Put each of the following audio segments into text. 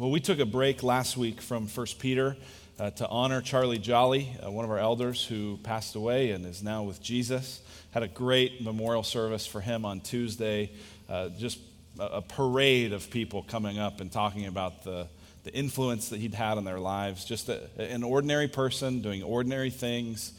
Well, we took a break last week from 1 Peter uh, to honor Charlie Jolly, uh, one of our elders who passed away and is now with Jesus. Had a great memorial service for him on Tuesday. Uh, just a, a parade of people coming up and talking about the, the influence that he'd had on their lives. Just a, an ordinary person doing ordinary things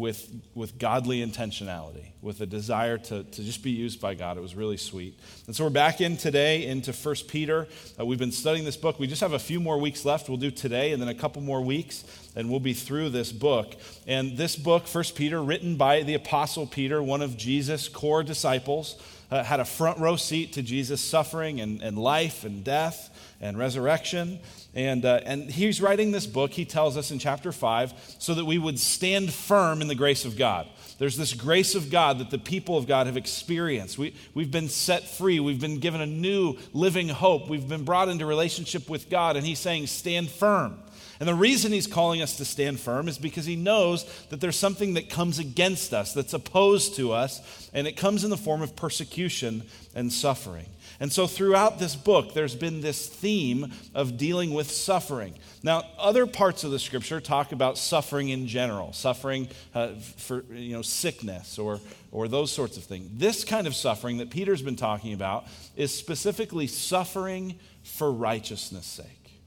with, with godly intentionality, with a desire to, to just be used by God. It was really sweet. And so we're back in today into 1 Peter. Uh, we've been studying this book. We just have a few more weeks left. We'll do today and then a couple more weeks, and we'll be through this book. And this book, 1 Peter, written by the Apostle Peter, one of Jesus' core disciples, uh, had a front row seat to Jesus' suffering and, and life and death and resurrection. And, uh, and he's writing this book, he tells us in chapter 5, so that we would stand firm in the grace of God. There's this grace of God that the people of God have experienced. We, we've been set free. We've been given a new living hope. We've been brought into relationship with God. And he's saying, stand firm. And the reason he's calling us to stand firm is because he knows that there's something that comes against us, that's opposed to us, and it comes in the form of persecution and suffering. And so, throughout this book, there's been this theme of dealing with suffering. Now, other parts of the scripture talk about suffering in general, suffering uh, for you know, sickness or, or those sorts of things. This kind of suffering that Peter's been talking about is specifically suffering for righteousness' sake,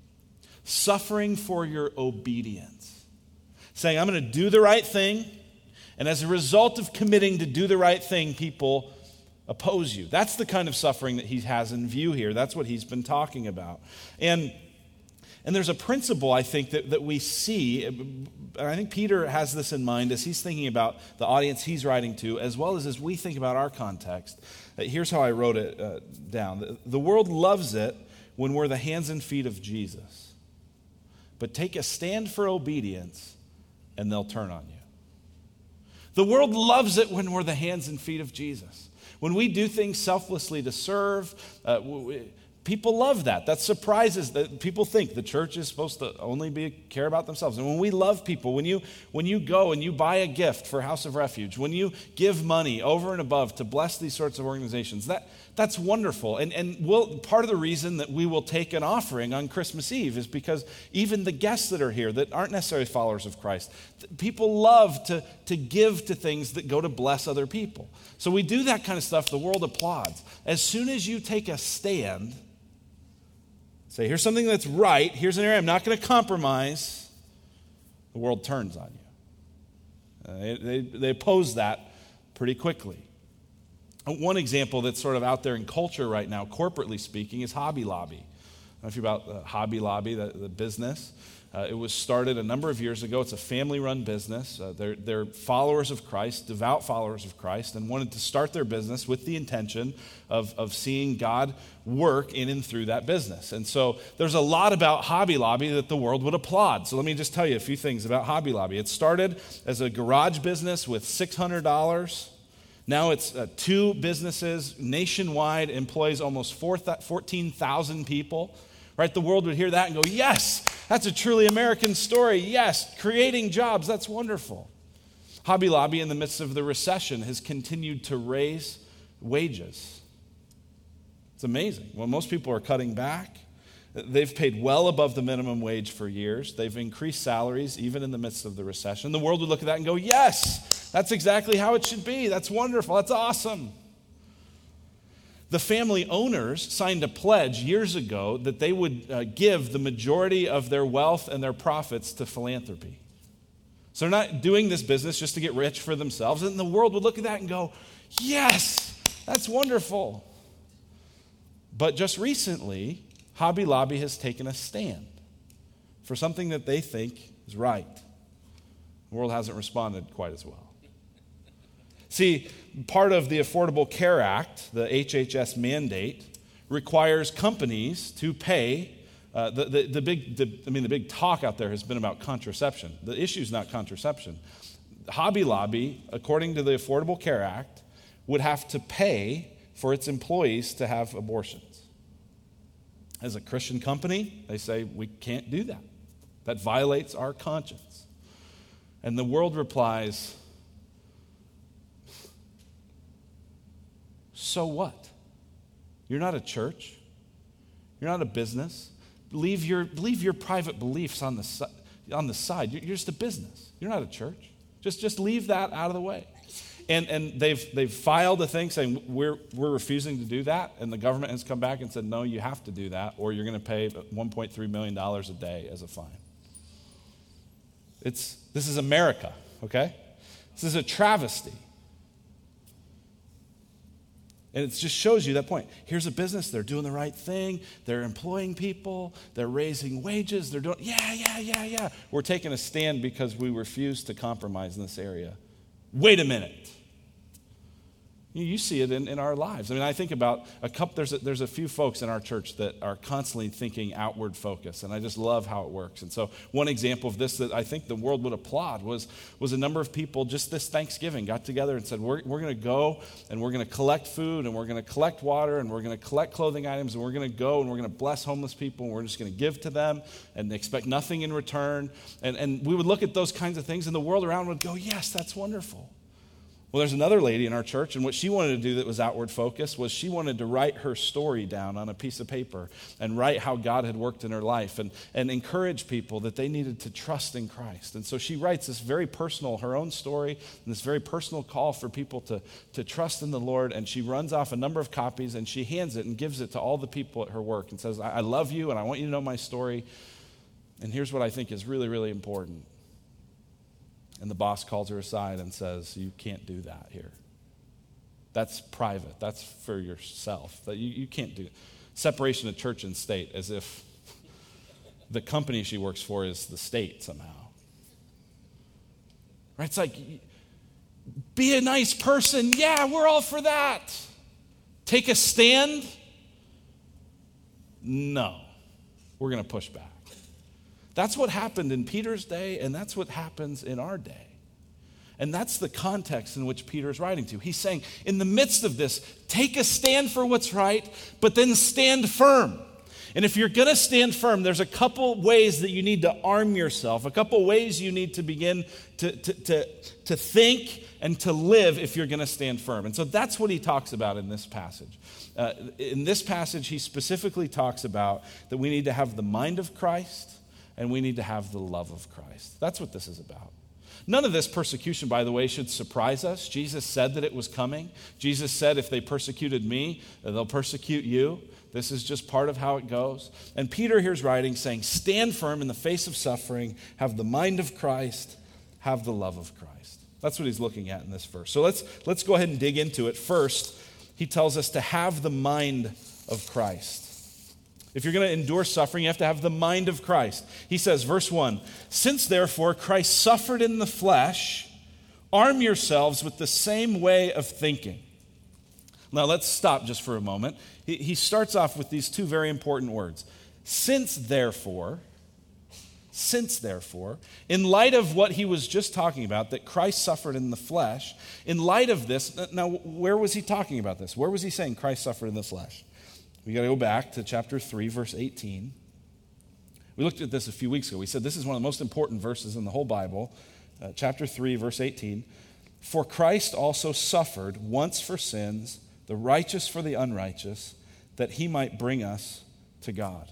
suffering for your obedience. Saying, I'm going to do the right thing, and as a result of committing to do the right thing, people oppose you. That's the kind of suffering that he has in view here. That's what he's been talking about. And, and there's a principle, I think, that, that we see, and I think Peter has this in mind as he's thinking about the audience he's writing to, as well as as we think about our context. Uh, here's how I wrote it uh, down the, the world loves it when we're the hands and feet of Jesus. But take a stand for obedience, and they'll turn on you. The world loves it when we're the hands and feet of Jesus. When we do things selflessly to serve, uh, we, people love that. That surprises that people think the church is supposed to only be care about themselves. And when we love people, when you when you go and you buy a gift for House of Refuge, when you give money over and above to bless these sorts of organizations, that that's wonderful. And, and we'll, part of the reason that we will take an offering on Christmas Eve is because even the guests that are here that aren't necessarily followers of Christ, people love to, to give to things that go to bless other people. So we do that kind of stuff, the world applauds. As soon as you take a stand, say, here's something that's right, here's an area I'm not going to compromise, the world turns on you. Uh, they, they, they oppose that pretty quickly. One example that's sort of out there in culture right now, corporately speaking, is Hobby Lobby. I don't know if you're about uh, Hobby Lobby, the, the business. Uh, it was started a number of years ago. It's a family run business. Uh, they're, they're, followers of Christ, devout followers of Christ, and wanted to start their business with the intention of, of seeing God work in and through that business. And so there's a lot about Hobby Lobby that the world would applaud. So let me just tell you a few things about Hobby Lobby. It started as a garage business with $600 now it's uh, two businesses nationwide, employs almost 14,000 people. Right? The world would hear that and go, yes, that's a truly American story. Yes, creating jobs, that's wonderful. Hobby Lobby, in the midst of the recession, has continued to raise wages. It's amazing. Well, most people are cutting back. They've paid well above the minimum wage for years. They've increased salaries even in the midst of the recession. The world would look at that and go, Yes, that's exactly how it should be. That's wonderful. That's awesome. The family owners signed a pledge years ago that they would uh, give the majority of their wealth and their profits to philanthropy. So they're not doing this business just to get rich for themselves. And the world would look at that and go, Yes, that's wonderful. But just recently, Hobby Lobby has taken a stand for something that they think is right. The world hasn't responded quite as well. See, part of the Affordable Care Act, the HHS mandate, requires companies to pay. Uh, the, the, the, big, the, I mean, the big talk out there has been about contraception. The issue is not contraception. Hobby Lobby, according to the Affordable Care Act, would have to pay for its employees to have abortions. As a Christian company, they say, we can't do that. That violates our conscience. And the world replies, so what? You're not a church. You're not a business. leave your, leave your private beliefs on the, on the side. You're just a business, you're not a church. Just, just leave that out of the way. And, and they've, they've filed a thing saying, we're, we're refusing to do that. And the government has come back and said, no, you have to do that, or you're going to pay $1.3 million a day as a fine. It's, this is America, okay? This is a travesty. And it just shows you that point. Here's a business, they're doing the right thing, they're employing people, they're raising wages, they're doing, yeah, yeah, yeah, yeah. We're taking a stand because we refuse to compromise in this area. Wait a minute. You see it in, in our lives. I mean, I think about a couple, there's a, there's a few folks in our church that are constantly thinking outward focus, and I just love how it works. And so, one example of this that I think the world would applaud was, was a number of people just this Thanksgiving got together and said, We're, we're going to go and we're going to collect food and we're going to collect water and we're going to collect clothing items and we're going to go and we're going to bless homeless people and we're just going to give to them and expect nothing in return. And, and we would look at those kinds of things, and the world around would go, Yes, that's wonderful. Well, there's another lady in our church, and what she wanted to do that was outward focus was she wanted to write her story down on a piece of paper and write how God had worked in her life and, and encourage people that they needed to trust in Christ. And so she writes this very personal, her own story, and this very personal call for people to, to trust in the Lord. And she runs off a number of copies and she hands it and gives it to all the people at her work and says, I, I love you and I want you to know my story. And here's what I think is really, really important and the boss calls her aside and says, You can't do that here. That's private. That's for yourself. That you, you can't do separation of church and state as if the company she works for is the state somehow. Right? It's like, be a nice person. Yeah, we're all for that. Take a stand. No, we're going to push back. That's what happened in Peter's day, and that's what happens in our day. And that's the context in which Peter is writing to. He's saying, in the midst of this, take a stand for what's right, but then stand firm. And if you're going to stand firm, there's a couple ways that you need to arm yourself, a couple ways you need to begin to, to, to, to think and to live if you're going to stand firm. And so that's what he talks about in this passage. Uh, in this passage, he specifically talks about that we need to have the mind of Christ and we need to have the love of Christ. That's what this is about. None of this persecution, by the way, should surprise us. Jesus said that it was coming. Jesus said, if they persecuted me, they'll persecute you. This is just part of how it goes. And Peter here's writing saying, Stand firm in the face of suffering, have the mind of Christ, have the love of Christ. That's what he's looking at in this verse. So let's, let's go ahead and dig into it. First, he tells us to have the mind of Christ. If you're going to endure suffering, you have to have the mind of Christ. He says, verse 1 Since therefore Christ suffered in the flesh, arm yourselves with the same way of thinking. Now let's stop just for a moment. He, he starts off with these two very important words. Since therefore, since, therefore, in light of what he was just talking about, that Christ suffered in the flesh, in light of this, now where was he talking about this? Where was he saying Christ suffered in the flesh? We got to go back to chapter 3, verse 18. We looked at this a few weeks ago. We said this is one of the most important verses in the whole Bible. Uh, chapter 3, verse 18. For Christ also suffered once for sins, the righteous for the unrighteous, that he might bring us to God.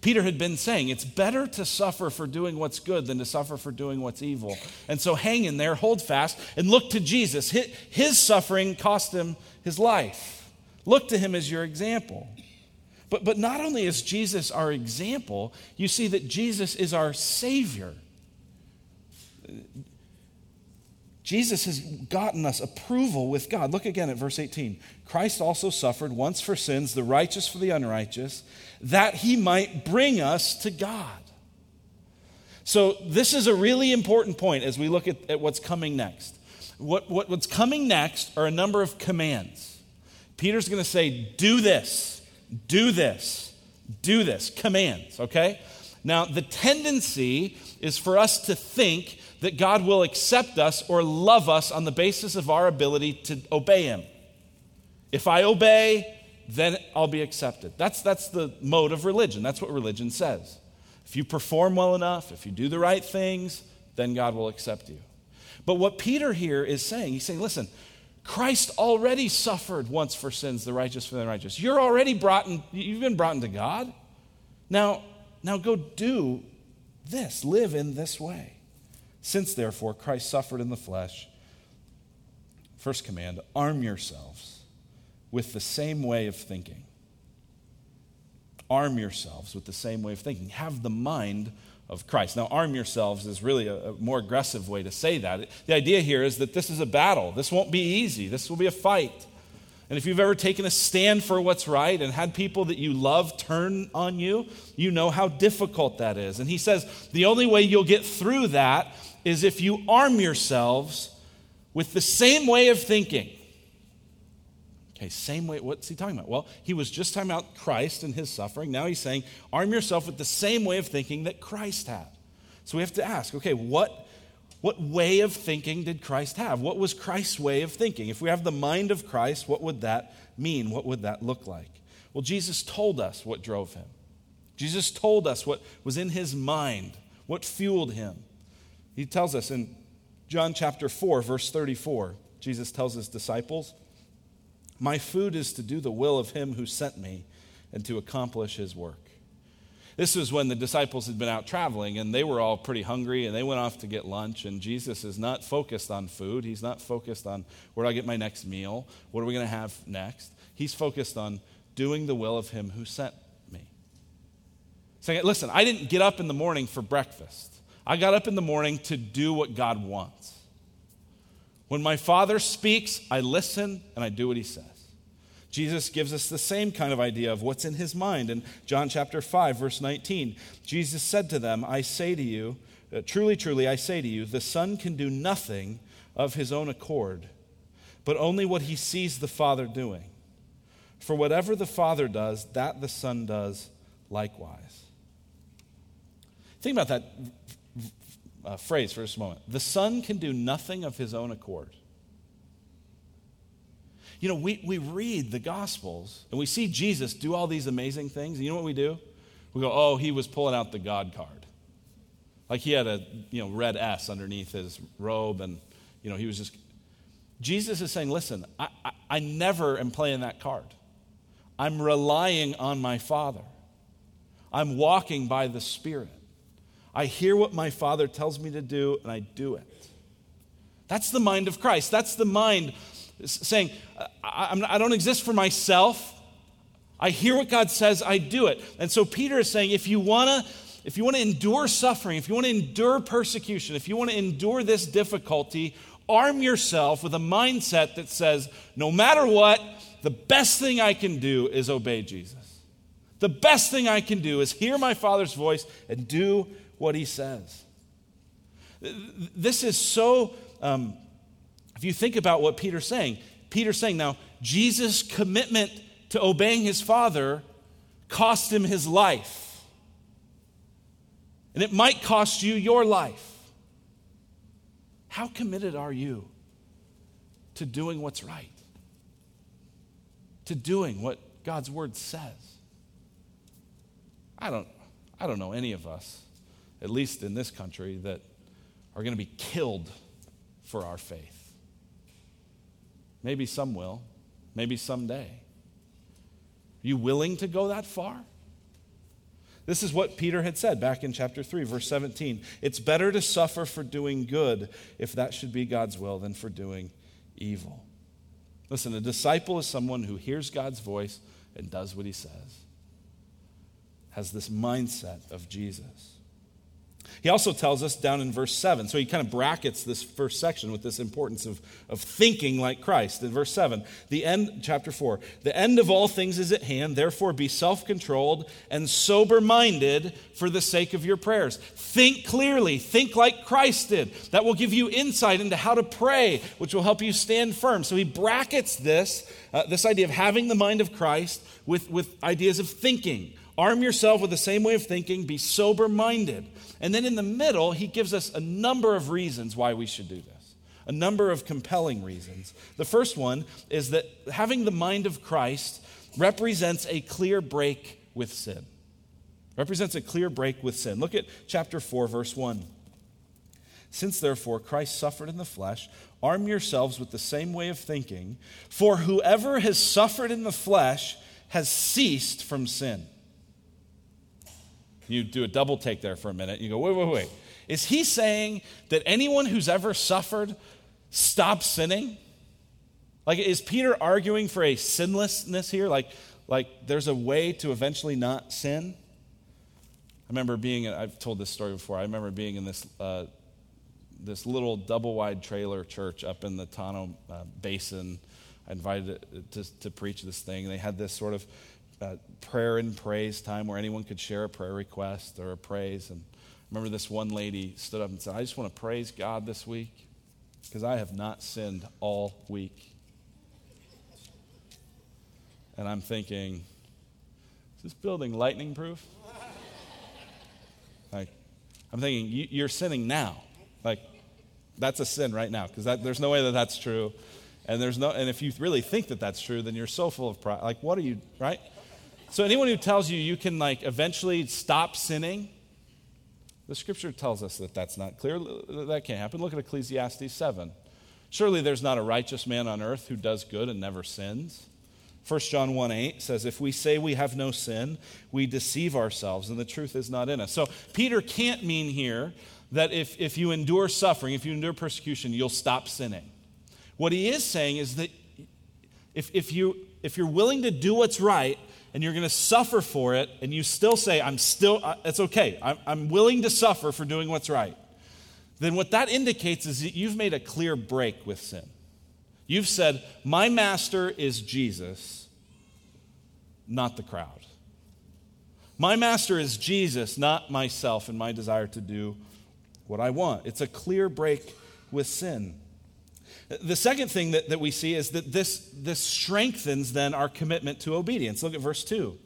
Peter had been saying it's better to suffer for doing what's good than to suffer for doing what's evil. And so hang in there, hold fast, and look to Jesus. His suffering cost him his life. Look to him as your example. But, but not only is Jesus our example, you see that Jesus is our Savior. Jesus has gotten us approval with God. Look again at verse 18. Christ also suffered once for sins, the righteous for the unrighteous, that he might bring us to God. So, this is a really important point as we look at, at what's coming next. What, what, what's coming next are a number of commands. Peter's going to say, do this, do this, do this. Commands, okay? Now, the tendency is for us to think that God will accept us or love us on the basis of our ability to obey Him. If I obey, then I'll be accepted. That's, that's the mode of religion. That's what religion says. If you perform well enough, if you do the right things, then God will accept you. But what Peter here is saying, he's saying, listen, Christ already suffered once for sins, the righteous for the unrighteous. You're already brought in, you've been brought into God. Now, now go do this, live in this way. Since therefore Christ suffered in the flesh, first command, arm yourselves with the same way of thinking. Arm yourselves with the same way of thinking. Have the mind of Christ. Now, arm yourselves is really a, a, more aggressive way to say that. The idea here is that this is a battle. This won't be easy, this will be a fight. And if you've ever taken a stand for what's right and had people that you love turn on you, you know how difficult that is. And he says the only way you'll get through that is if you arm yourselves with the same way of thinking. Okay, same way. What's he talking about? Well, he was just talking about Christ and his suffering. Now he's saying, arm yourself with the same way of thinking that Christ had. So we have to ask, okay, what, what way of thinking did Christ have? What was Christ's way of thinking? If we have the mind of Christ, what would that mean? What would that look like? Well, Jesus told us what drove him. Jesus told us what was in his mind, what fueled him. He tells us in John chapter 4, verse 34, Jesus tells his disciples, my food is to do the will of him who sent me and to accomplish his work. This was when the disciples had been out traveling and they were all pretty hungry and they went off to get lunch. And Jesus is not focused on food. He's not focused on where do I get my next meal? What are we going to have next? He's focused on doing the will of him who sent me. Saying, listen, I didn't get up in the morning for breakfast. I got up in the morning to do what God wants. When my Father speaks, I listen and I do what he says. Jesus gives us the same kind of idea of what's in his mind. In John chapter 5, verse 19, Jesus said to them, I say to you, uh, truly, truly, I say to you, the Son can do nothing of his own accord, but only what he sees the Father doing. For whatever the Father does, that the Son does likewise. Think about that uh, phrase for just a moment. The Son can do nothing of his own accord. You know, we, we read the Gospels and we see Jesus do all these amazing things. And you know what we do? We go, oh, he was pulling out the God card. Like he had a you know, red S underneath his robe and you know, he was just. Jesus is saying, listen, I, I, I never am playing that card. I'm relying on my Father. I'm walking by the Spirit. I hear what my Father tells me to do and I do it. That's the mind of Christ. That's the mind saying, I, I don't exist for myself. I hear what God says, I do it. And so Peter is saying, if you want to if you want to endure suffering, if you want to endure persecution, if you want to endure this difficulty, arm yourself with a mindset that says, no matter what, the best thing I can do is obey Jesus. The best thing I can do is hear my Father's voice and do what he says. This is so um, if you think about what Peter's saying, Peter's saying now, Jesus' commitment to obeying his Father cost him his life. And it might cost you your life. How committed are you to doing what's right? To doing what God's word says? I don't, I don't know any of us, at least in this country, that are going to be killed for our faith. Maybe some will, maybe someday. Are you willing to go that far? This is what Peter had said back in chapter 3, verse 17. It's better to suffer for doing good, if that should be God's will, than for doing evil. Listen, a disciple is someone who hears God's voice and does what he says, has this mindset of Jesus. He also tells us down in verse 7, so he kind of brackets this first section with this importance of, of thinking like Christ. In verse 7, the end, chapter 4, the end of all things is at hand, therefore be self controlled and sober minded for the sake of your prayers. Think clearly, think like Christ did. That will give you insight into how to pray, which will help you stand firm. So he brackets this, uh, this idea of having the mind of Christ with, with ideas of thinking. Arm yourself with the same way of thinking, be sober minded. And then in the middle, he gives us a number of reasons why we should do this, a number of compelling reasons. The first one is that having the mind of Christ represents a clear break with sin. Represents a clear break with sin. Look at chapter 4, verse 1. Since therefore Christ suffered in the flesh, arm yourselves with the same way of thinking, for whoever has suffered in the flesh has ceased from sin You do a double take there for a minute. You go, wait, wait, wait. Is he saying that anyone who's ever suffered stops sinning? Like, is Peter arguing for a sinlessness here? Like, like there's a way to eventually not sin? I remember being, I've told this story before. I remember being in this, uh, this little double wide trailer church up in the Tonto uh, Basin. I invited to, to preach this thing. They had this sort of uh, prayer and praise time where anyone could share a prayer request or a praise. And I remember this one lady stood up and said, I just want to praise God this week because I have not sinned all week. And I'm thinking, is this building lightning proof? Like, I'm thinking, you're sinning now. Like, that's a sin right now because there's no way that that's true. And there's no, and if you really think that that's true, then you're so full of pride. Like, what are you, right? So anyone who tells you you can like eventually stop sinning, the scripture tells us that that's not clear. That can't happen. Look at Ecclesiastes 7. Surely there's not a righteous man on earth who does good and never sins. 1 John 1 8 says, If we say we have no sin, we deceive ourselves, and the truth is not in us. So Peter can't mean here that if, if you endure suffering, if you endure persecution, you'll stop sinning. What he is saying is that if, if, you, if you're willing to do what's right and you're going to suffer for it, and you still say, I'm still, uh, it's okay, I'm, I'm willing to suffer for doing what's right, then what that indicates is that you've made a clear break with sin. You've said, My master is Jesus, not the crowd. My master is Jesus, not myself and my desire to do what I want. It's a clear break with sin. The second thing that, that we see is that this, this strengthens then our commitment to obedience. Look at verse 2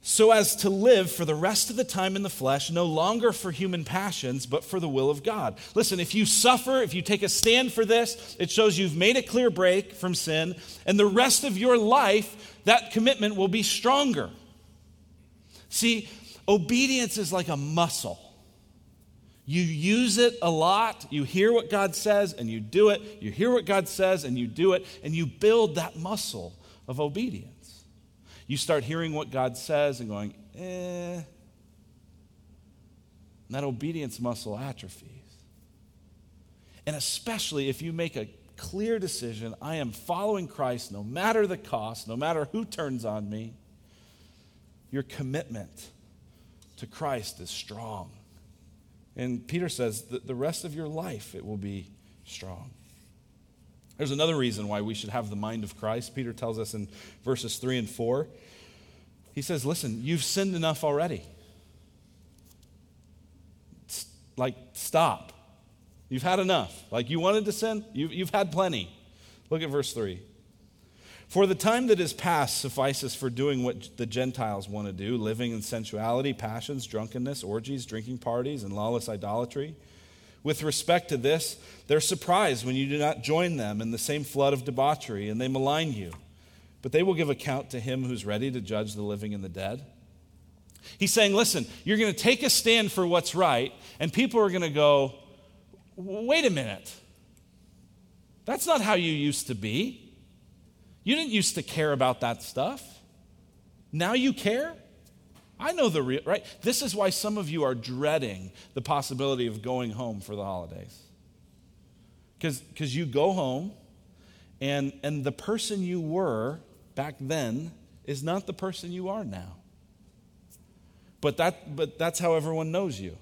so as to live for the rest of the time in the flesh, no longer for human passions, but for the will of God. Listen, if you suffer, if you take a stand for this, it shows you've made a clear break from sin, and the rest of your life, that commitment will be stronger. See, obedience is like a muscle. You use it a lot. You hear what God says and you do it. You hear what God says and you do it, and you build that muscle of obedience. You start hearing what God says and going, eh. And that obedience muscle atrophies. And especially if you make a clear decision I am following Christ no matter the cost, no matter who turns on me, your commitment to Christ is strong. And Peter says that the rest of your life it will be strong. There's another reason why we should have the mind of Christ. Peter tells us in verses 3 and 4. He says, Listen, you've sinned enough already. Like, stop. You've had enough. Like, you wanted to sin, you've, you've had plenty. Look at verse 3. For the time that is past suffices for doing what the Gentiles want to do, living in sensuality, passions, drunkenness, orgies, drinking parties, and lawless idolatry. With respect to this, they're surprised when you do not join them in the same flood of debauchery, and they malign you. But they will give account to him who's ready to judge the living and the dead. He's saying, listen, you're going to take a stand for what's right, and people are going to go, wait a minute. That's not how you used to be. You didn't used to care about that stuff. Now you care? I know the real, right? This is why some of you are dreading the possibility of going home for the holidays. Because you go home, and, and the person you were back then is not the person you are now. But, that, but that's how everyone knows you,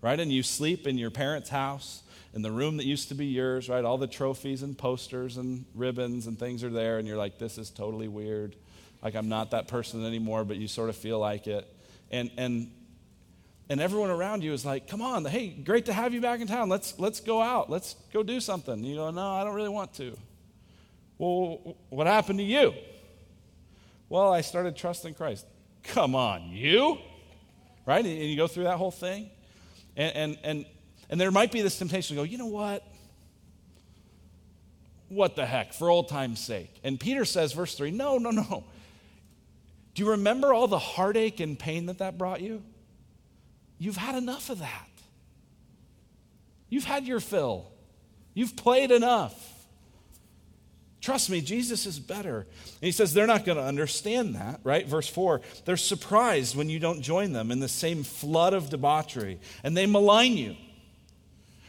right? And you sleep in your parents' house, in the room that used to be yours, right? All the trophies and posters and ribbons and things are there, and you're like, this is totally weird like I'm not that person anymore, but you sort of feel like it. And, and, and everyone around you is like, come on, hey, great to have you back in town. Let's, let's go out. Let's go do something. You go, no, I don't really want to. Well, what happened to you? Well, I started trusting Christ. Come on, you? Right? And you go through that whole thing. And, and, and, and there might be this temptation to go, you know what? What the heck, for old time's sake. And Peter says, verse 3, no, no, no. Do you remember all the heartache and pain that that brought you? You've had enough of that. You've had your fill. You've played enough. Trust me, Jesus is better. And he says they're not going to understand that, right? Verse 4 they're surprised when you don't join them in the same flood of debauchery, and they malign you.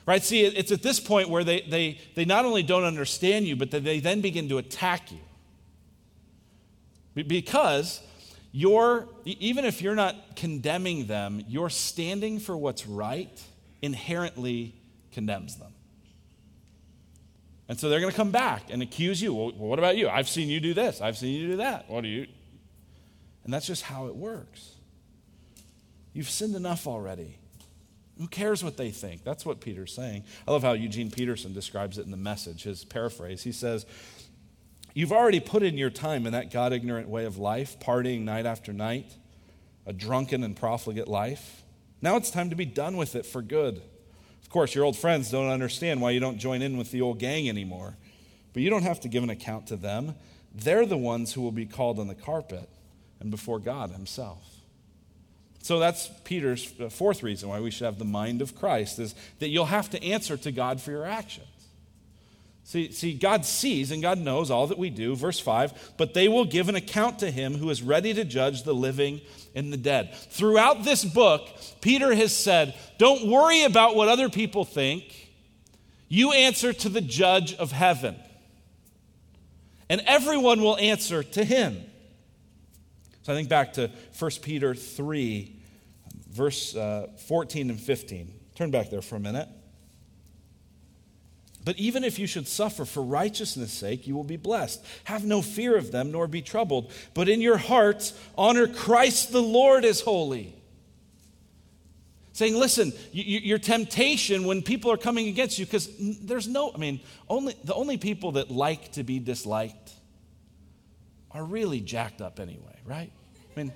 Right? See, it's at this point where they, they, they not only don't understand you, but they then begin to attack you. Because you're, even if you're not condemning them, your standing for what's right inherently condemns them. And so they're going to come back and accuse you. Well, what about you? I've seen you do this. I've seen you do that. What do you? And that's just how it works. You've sinned enough already. Who cares what they think? That's what Peter's saying. I love how Eugene Peterson describes it in the message, his paraphrase. He says, You've already put in your time in that God ignorant way of life, partying night after night, a drunken and profligate life. Now it's time to be done with it for good. Of course, your old friends don't understand why you don't join in with the old gang anymore. But you don't have to give an account to them. They're the ones who will be called on the carpet and before God Himself. So that's Peter's uh, fourth reason why we should have the mind of Christ is that you'll have to answer to God for your actions. See, see, God sees and God knows all that we do. Verse 5 But they will give an account to him who is ready to judge the living and the dead. Throughout this book, Peter has said, Don't worry about what other people think. You answer to the judge of heaven. And everyone will answer to him. So I think back to 1 Peter 3, verse uh, 14 and 15. Turn back there for a minute. But even if you should suffer for righteousness' sake, you will be blessed. Have no fear of them, nor be troubled. But in your hearts, honor Christ the Lord as holy. Saying, listen, your temptation when people are coming against you, because there's no, I mean, only, the only people that like to be disliked are really jacked up anyway, right? I mean,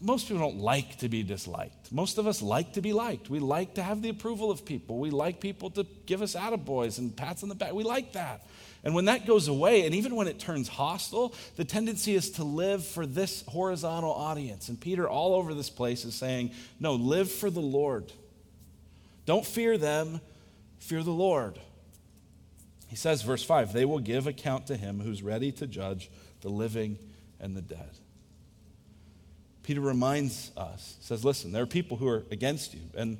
most people don't like to be disliked. Most of us like to be liked. We like to have the approval of people. We like people to give us attaboys and pats on the back. We like that. And when that goes away, and even when it turns hostile, the tendency is to live for this horizontal audience. And Peter, all over this place, is saying, No, live for the Lord. Don't fear them, fear the Lord. He says, verse 5 they will give account to him who's ready to judge the living and the dead. Peter reminds us, says, listen, there are people who are against you, and,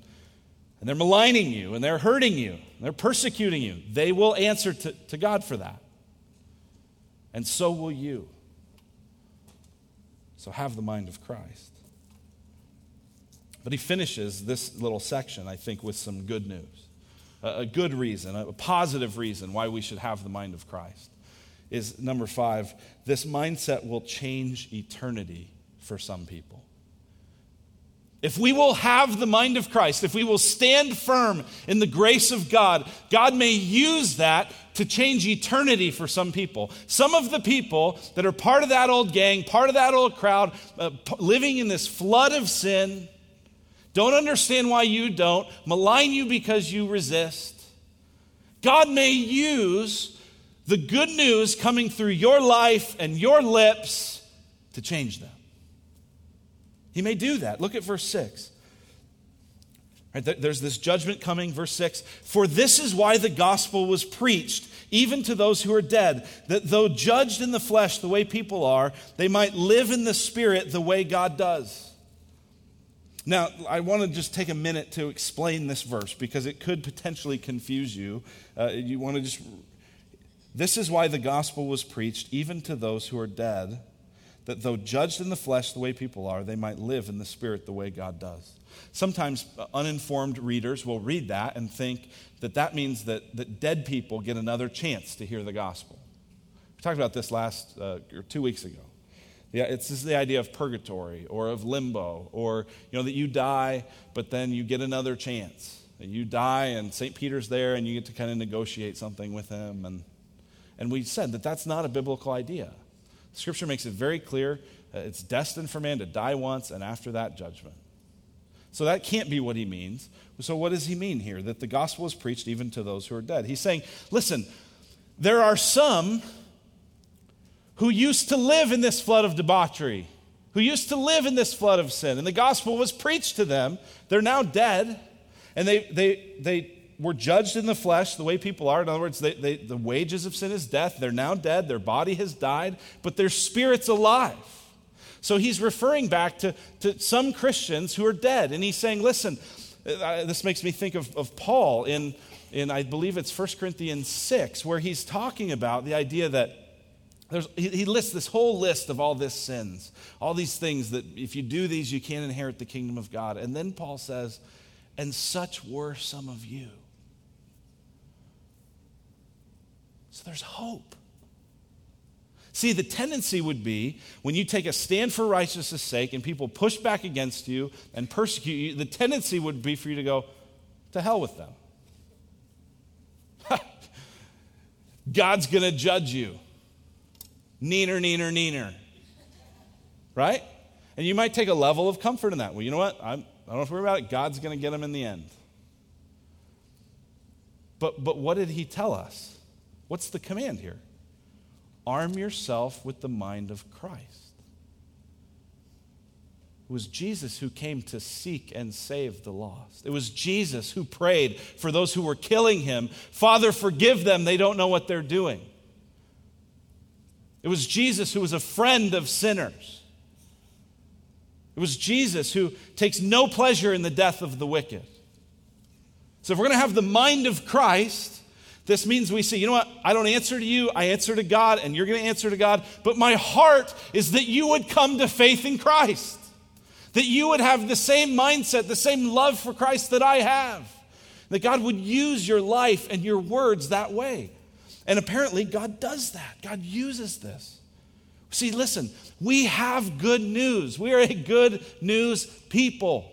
and they're maligning you, and they're hurting you, and they're persecuting you. They will answer to, to God for that. And so will you. So have the mind of Christ. But he finishes this little section, I think, with some good news. A, a good reason, a positive reason why we should have the mind of Christ is number five this mindset will change eternity for some people. If we will have the mind of Christ, if we will stand firm in the grace of God, God may use that to change eternity for some people. Some of the people that are part of that old gang, part of that old crowd, uh, living in this flood of sin, don't understand why you don't, malign you because you resist. God may use the good news coming through your life and your lips to change them. He may do that. Look at verse 6. Right, there's this judgment coming, verse 6. For this is why the gospel was preached, even to those who are dead, that though judged in the flesh the way people are, they might live in the spirit the way God does. Now, I want to just take a minute to explain this verse because it could potentially confuse you. Uh, you want to just this is why the gospel was preached even to those who are dead, that though judged in the flesh the way people are, they might live in the spirit the way God does. Sometimes uninformed readers will read that and think that that means that, that dead people get another chance to hear the gospel. We talked about this last, uh, or two weeks ago. Yeah, it's is the idea of purgatory or of limbo, or you know that you die, but then you get another chance. You die, and St. Peter's there, and you get to kind of negotiate something with him, and and we said that that's not a biblical idea. Scripture makes it very clear uh, it's destined for man to die once, and after that, judgment. So that can't be what he means. So, what does he mean here? That the gospel is preached even to those who are dead. He's saying, listen, there are some who used to live in this flood of debauchery, who used to live in this flood of sin, and the gospel was preached to them. They're now dead, and they, they, they were judged in the flesh the way people are. In other words, they, they, the wages of sin is death. They're now dead. Their body has died, but their spirit's alive. So he's referring back to, to some Christians who are dead. And he's saying, listen, uh, this makes me think of, of Paul in, in, I believe it's 1 Corinthians 6, where he's talking about the idea that he, he lists this whole list of all these sins, all these things that if you do these, you can't inherit the kingdom of God. And then Paul says, and such were some of you. So there's hope. See, the tendency would be when you take a stand for righteousness' sake and people push back against you and persecute you, the tendency would be for you to go, to hell with them. God's going to judge you. Neener, neener, neener. Right? And you might take a level of comfort in that. Well, you know what? I'm, I don't have to worry about it. God's going to get them in the end. But, but what did he tell us? What's the command here? Arm yourself with the mind of Christ. It was Jesus who came to seek and save the lost. It was Jesus who prayed for those who were killing him Father, forgive them. They don't know what they're doing. It was Jesus who was a friend of sinners. It was Jesus who takes no pleasure in the death of the wicked. So, if we're going to have the mind of Christ, this means we say, you know what? I don't answer to you, I answer to God, and you're going to answer to God. But my heart is that you would come to faith in Christ, that you would have the same mindset, the same love for Christ that I have, that God would use your life and your words that way. And apparently, God does that. God uses this. See, listen, we have good news. We are a good news people.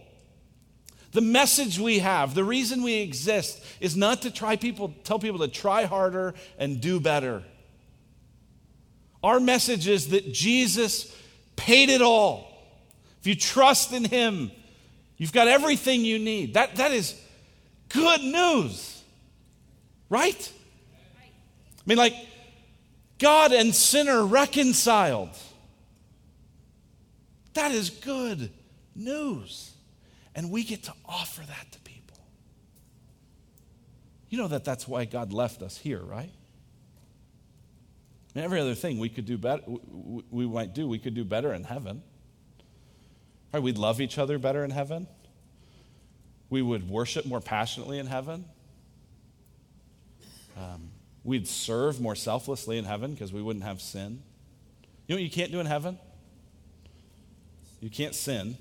The message we have, the reason we exist, is not to try people, tell people to try harder and do better. Our message is that Jesus paid it all. If you trust in Him, you've got everything you need. That, that is good news, right? I mean, like, God and sinner reconciled. That is good news. And we get to offer that to people. You know that that's why God left us here, right? Every other thing we could do better, we might do, we could do better in heaven. Right? We'd love each other better in heaven. We would worship more passionately in heaven. Um, We'd serve more selflessly in heaven because we wouldn't have sin. You know what you can't do in heaven? You can't sin.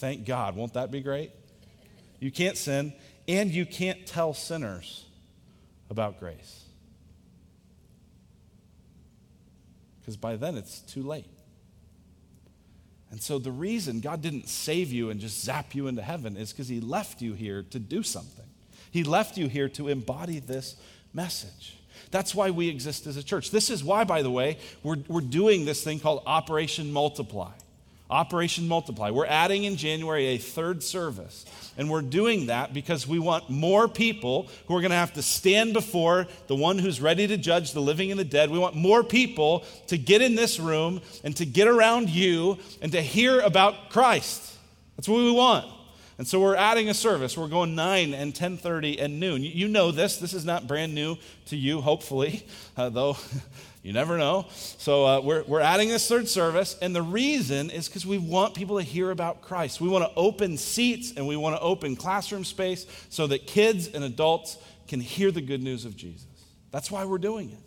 Thank God. Won't that be great? You can't sin, and you can't tell sinners about grace. Because by then it's too late. And so the reason God didn't save you and just zap you into heaven is because He left you here to do something. He left you here to embody this message. That's why we exist as a church. This is why, by the way, we're, we're doing this thing called Operation Multiply. Operation Multiply. We're adding in January a third service. And we're doing that because we want more people who are going to have to stand before the one who's ready to judge the living and the dead. We want more people to get in this room and to get around you and to hear about Christ. That's what we want. And so we're adding a service. We're going 9 and 10:30 and noon. You know this. This is not brand new to you, hopefully, uh, though you never know. So uh, we're, we're adding this third service, and the reason is because we want people to hear about Christ. We want to open seats and we want to open classroom space so that kids and adults can hear the good news of Jesus. That's why we're doing it.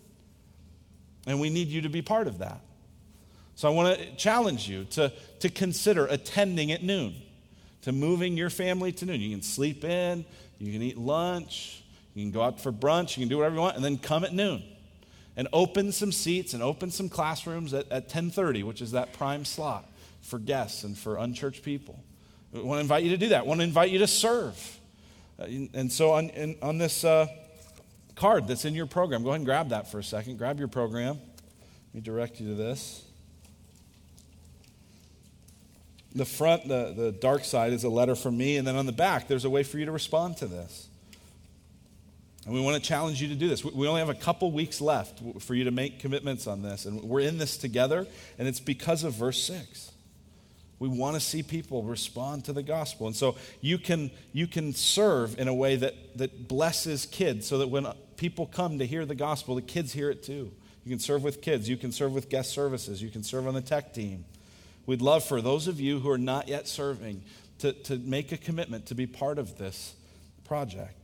And we need you to be part of that. So I want to challenge you to, to consider attending at noon to moving your family to noon. You can sleep in, you can eat lunch, you can go out for brunch, you can do whatever you want, and then come at noon and open some seats and open some classrooms at, at 10.30 which is that prime slot for guests and for unchurched people. I want to invite you to do that. I want to invite you to serve. Uh, and so on, in, on this uh, card that's in your program go ahead and grab that for a second. Grab your program. Let me direct you to this. The front, the, the dark side, is a letter from me, and then on the back, there's a way for you to respond to this. And we want to challenge you to do this. We only have a couple weeks left for you to make commitments on this, and we're in this together, and it's because of verse 6. We want to see people respond to the gospel. And so you can, you can serve in a way that, that blesses kids so that when people come to hear the gospel, the kids hear it too. You can serve with kids. You can serve with guest services. You can serve on the tech team. We'd love for those of you who are not yet serving to, to make a commitment to be part of this project.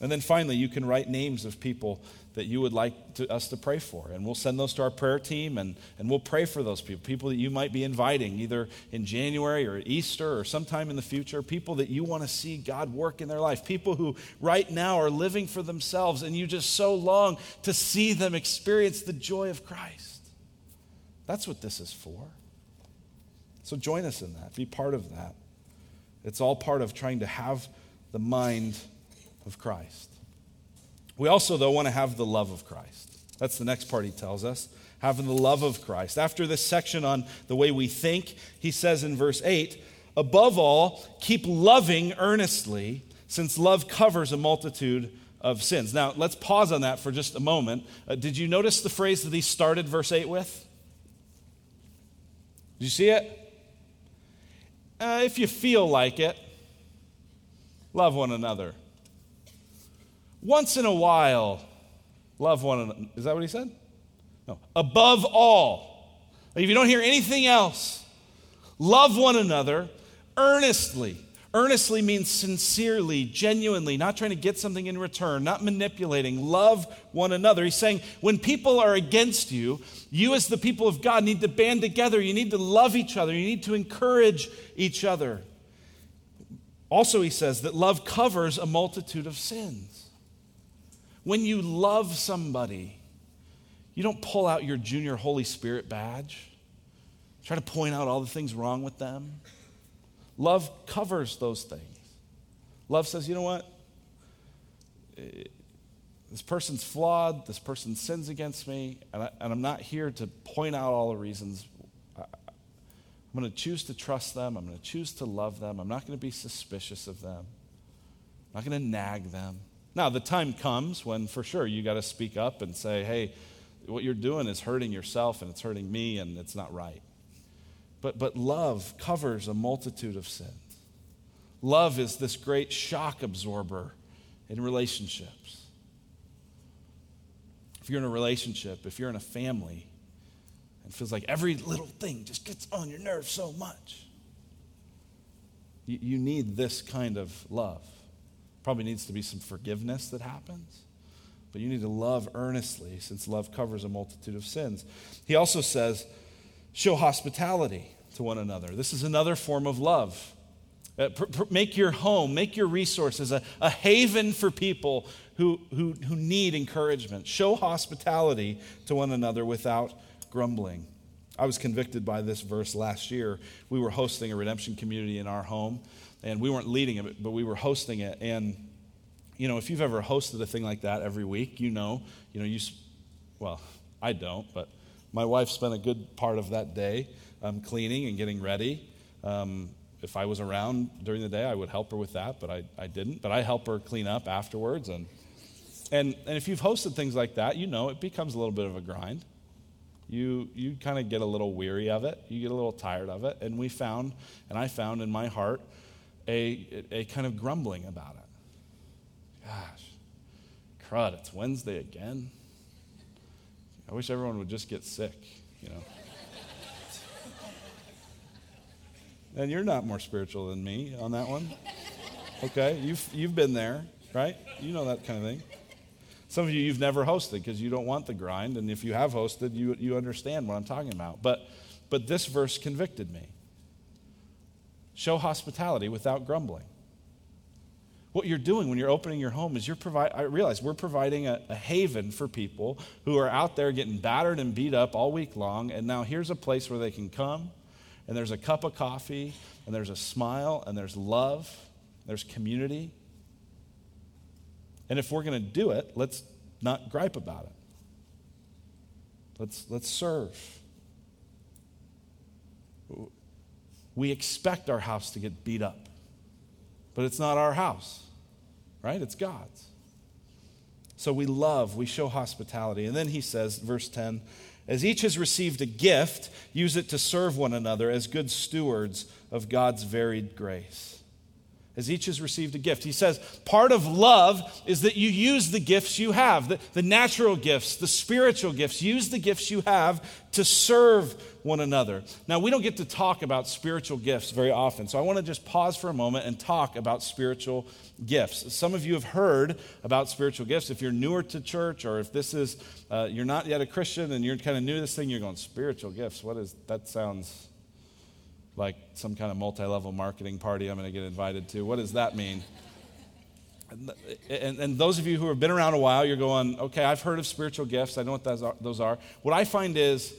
And then finally, you can write names of people that you would like to, us to pray for. And we'll send those to our prayer team and, and we'll pray for those people, people that you might be inviting either in January or Easter or sometime in the future, people that you want to see God work in their life, people who right now are living for themselves and you just so long to see them experience the joy of Christ. That's what this is for. So join us in that, be part of that. It's all part of trying to have the mind of Christ. We also, though, want to have the love of Christ. That's the next part he tells us having the love of Christ. After this section on the way we think, he says in verse 8, above all, keep loving earnestly, since love covers a multitude of sins. Now, let's pause on that for just a moment. Uh, did you notice the phrase that he started verse 8 with? Did you see it? Uh, if you feel like it, love one another. Once in a while, love one another. Is that what he said? No. Above all, if you don't hear anything else, love one another earnestly. Earnestly means sincerely, genuinely, not trying to get something in return, not manipulating. Love one another. He's saying when people are against you, you as the people of God need to band together. You need to love each other. You need to encourage each other. Also, he says that love covers a multitude of sins. When you love somebody, you don't pull out your junior Holy Spirit badge, try to point out all the things wrong with them. Love covers those things. Love says, you know what? Eh, this person's flawed. This person sins against me. And, I, am not here to point out all the reasons. I, I'm going to choose to trust them. I'm going to choose to love them. I'm not going to be suspicious of them. I'm not going to nag them. Now, the time comes when for sure you got to speak up and say, hey, what you're doing is hurting yourself and it's hurting me and it's not right. But, but love covers a multitude of sins. Love is this great shock absorber in relationships. If you're in a relationship, if you're in a family, and it feels like every little thing just gets on your nerves so much, you, you need this kind of love. Probably needs to be some forgiveness that happens. But you need to love earnestly since love covers a multitude of sins. He also says, show hospitality to one another. This is another form of love. Uh, pr- pr- make your home, make your resources a, a haven for people who, who, who need encouragement. Show hospitality to one another without grumbling. I was convicted by this verse last year. We were hosting a redemption community in our home and we weren't leading it, but we were hosting it. And you know, if you've ever hosted a thing like that every week, you know, you know, you, well, I don't, but my wife spent a good part of that day um, cleaning and getting ready. Um, if I was around during the day, I would help her with that, but I, I didn't. But I help her clean up afterwards. And, and, and if you've hosted things like that, you know it becomes a little bit of a grind. You, you kind of get a little weary of it. You get a little tired of it. And we found, and I found in my heart, a, a kind of grumbling about it. Gosh, crud, it's Wednesday again. I wish everyone would just get sick, you know. and you're not more spiritual than me on that one. Okay, you've, you've been there, right? You know that kind of thing. Some of you, you've never hosted because you don't want the grind. And if you have hosted, you, you understand what I'm talking about. But, but this verse convicted me. Show hospitality without grumbling. What you're doing when you're opening your home is you're providing, I realize we're providing a, a haven for people who are out there getting battered and beat up all week long. And now here's a place where they can come, and there's a cup of coffee, and there's a smile, and there's love, there's community. And if we're going to do it, let's not gripe about it. Let's, let's serve. We expect our house to get beat up. But it's not our house, right? It's God's. So we love, we show hospitality. And then he says, verse 10, As each has received a gift, use it to serve one another as good stewards of God's varied grace as each has received a gift. He says part of love is that you use the gifts you have, the, the, natural gifts, the spiritual gifts. Use the gifts you have to serve one another. Now, we don't get to talk about spiritual gifts very often, so I want to just pause for a moment and talk about spiritual gifts. Some of you have heard about spiritual gifts. If you're newer to church or if this is, uh, you're not yet a Christian and you're kind of new to this thing, you're going, spiritual gifts, what is, that sounds like some kind of multi level marketing party I'm going to get invited to. What does that mean? And, and, those of you who have been around a while, you're going, okay, I've heard of spiritual gifts. I know what those are, those are. What I find is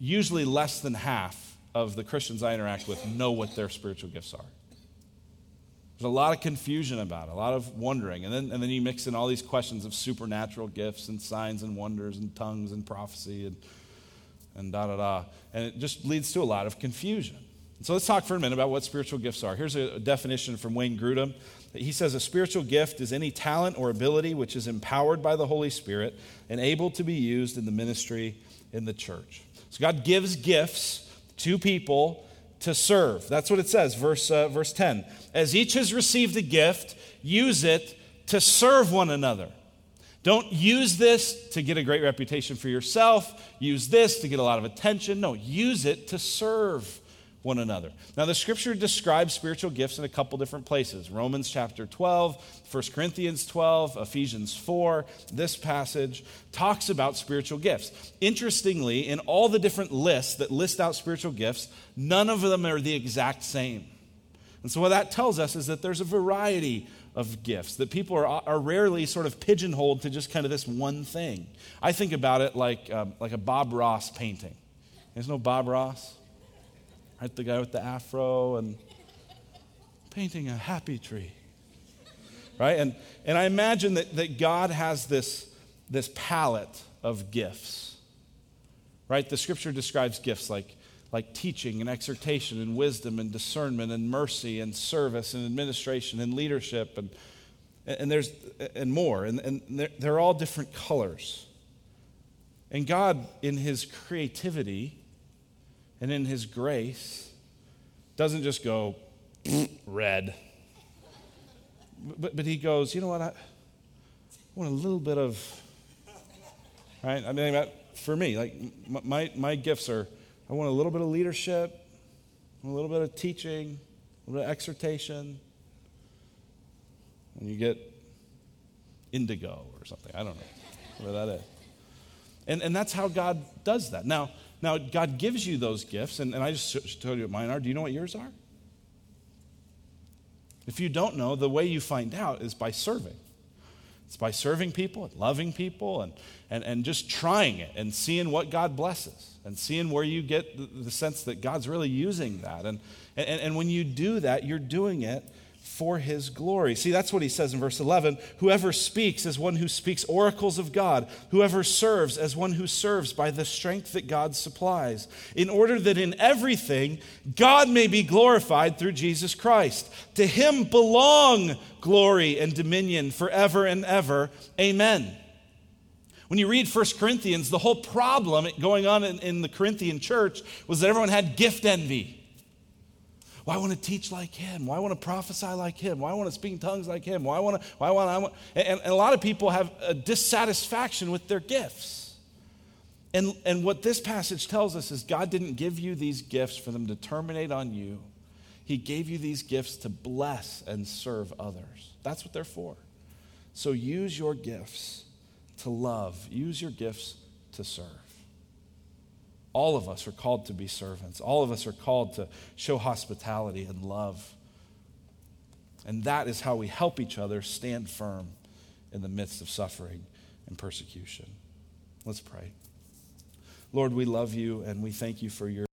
usually less than half of the Christians I interact with know what their spiritual gifts are. There's a lot of confusion about it, a lot of wondering. And then, and then you mix in all these questions of supernatural gifts and signs and wonders and tongues and prophecy and and da da da. And it just leads to a lot of confusion. So let's talk for a minute about what spiritual gifts are. Here's a definition from Wayne Grudem. He says a spiritual gift is any talent or ability which is empowered by the Holy Spirit and able to be used in the ministry in the church. So God gives gifts to people to serve. That's what it says, verse, uh, verse 10. As each has received a gift, use it to serve one another. Don't use this to get a great reputation for yourself. Use this to get a lot of attention. No, use it to serve one another. Now, the scripture describes spiritual gifts in a couple different places Romans chapter 12, 1 Corinthians 12, Ephesians 4. This passage talks about spiritual gifts. Interestingly, in all the different lists that list out spiritual gifts, none of them are the exact same. And so, what that tells us is that there's a variety of gifts, that people are, are rarely sort of pigeonholed to just kind of this one thing. I think about it like, um, like a Bob Ross painting. There's no Bob Ross? Right? The guy with the afro and painting a happy tree. Right? And, and I imagine that, that God has this, this palette of gifts. Right? The scripture describes gifts like like teaching and exhortation and wisdom and discernment and mercy and service and administration and leadership and, and there's and more. And, and they're, they're all different colors. And god in his creativity and in his grace doesn't just go red. But, but he goes you know what? I want a little bit of right? I mean for me like my, my gifts are I want a little bit of leadership, a little bit of teaching, a little bit of exhortation. And you get indigo or something. I don't know what that is. And, and that's how God does that. Now, now, God gives you those gifts, and, and I just told you what mine are. Do you know what yours are? If you don't know, the way you find out is by serving. It's by serving people and loving people and, and, and just trying it and seeing what God blesses and seeing where you get the, sense that God's really using that. And, and, and when you do that, you're doing it for his glory. See, that's what he says in verse 11. Whoever speaks as one who speaks oracles of God, whoever serves as one who serves by the strength that God supplies, in order that in everything God may be glorified through Jesus Christ. To him belong glory and dominion forever and ever. Amen. When you read 1 Corinthians, the whole problem going on in, in the Corinthian church was that everyone had gift envy. Why I want to teach like him? Why want to prophesy like him? Why want to speak in tongues like him? Why want to, why want, I want and, and a lot of people have a dissatisfaction with their gifts. And, and what this passage tells us is God didn't give you these gifts for them to terminate on you. He gave you these gifts to bless and serve others. That's what they're for. So use your gifts to love, use your gifts to serve. All of us are called to be servants. All of us are called to show hospitality and love. And that is how we help each other stand firm in the midst of suffering and persecution. Let's pray. Lord, we love you and we thank you for your.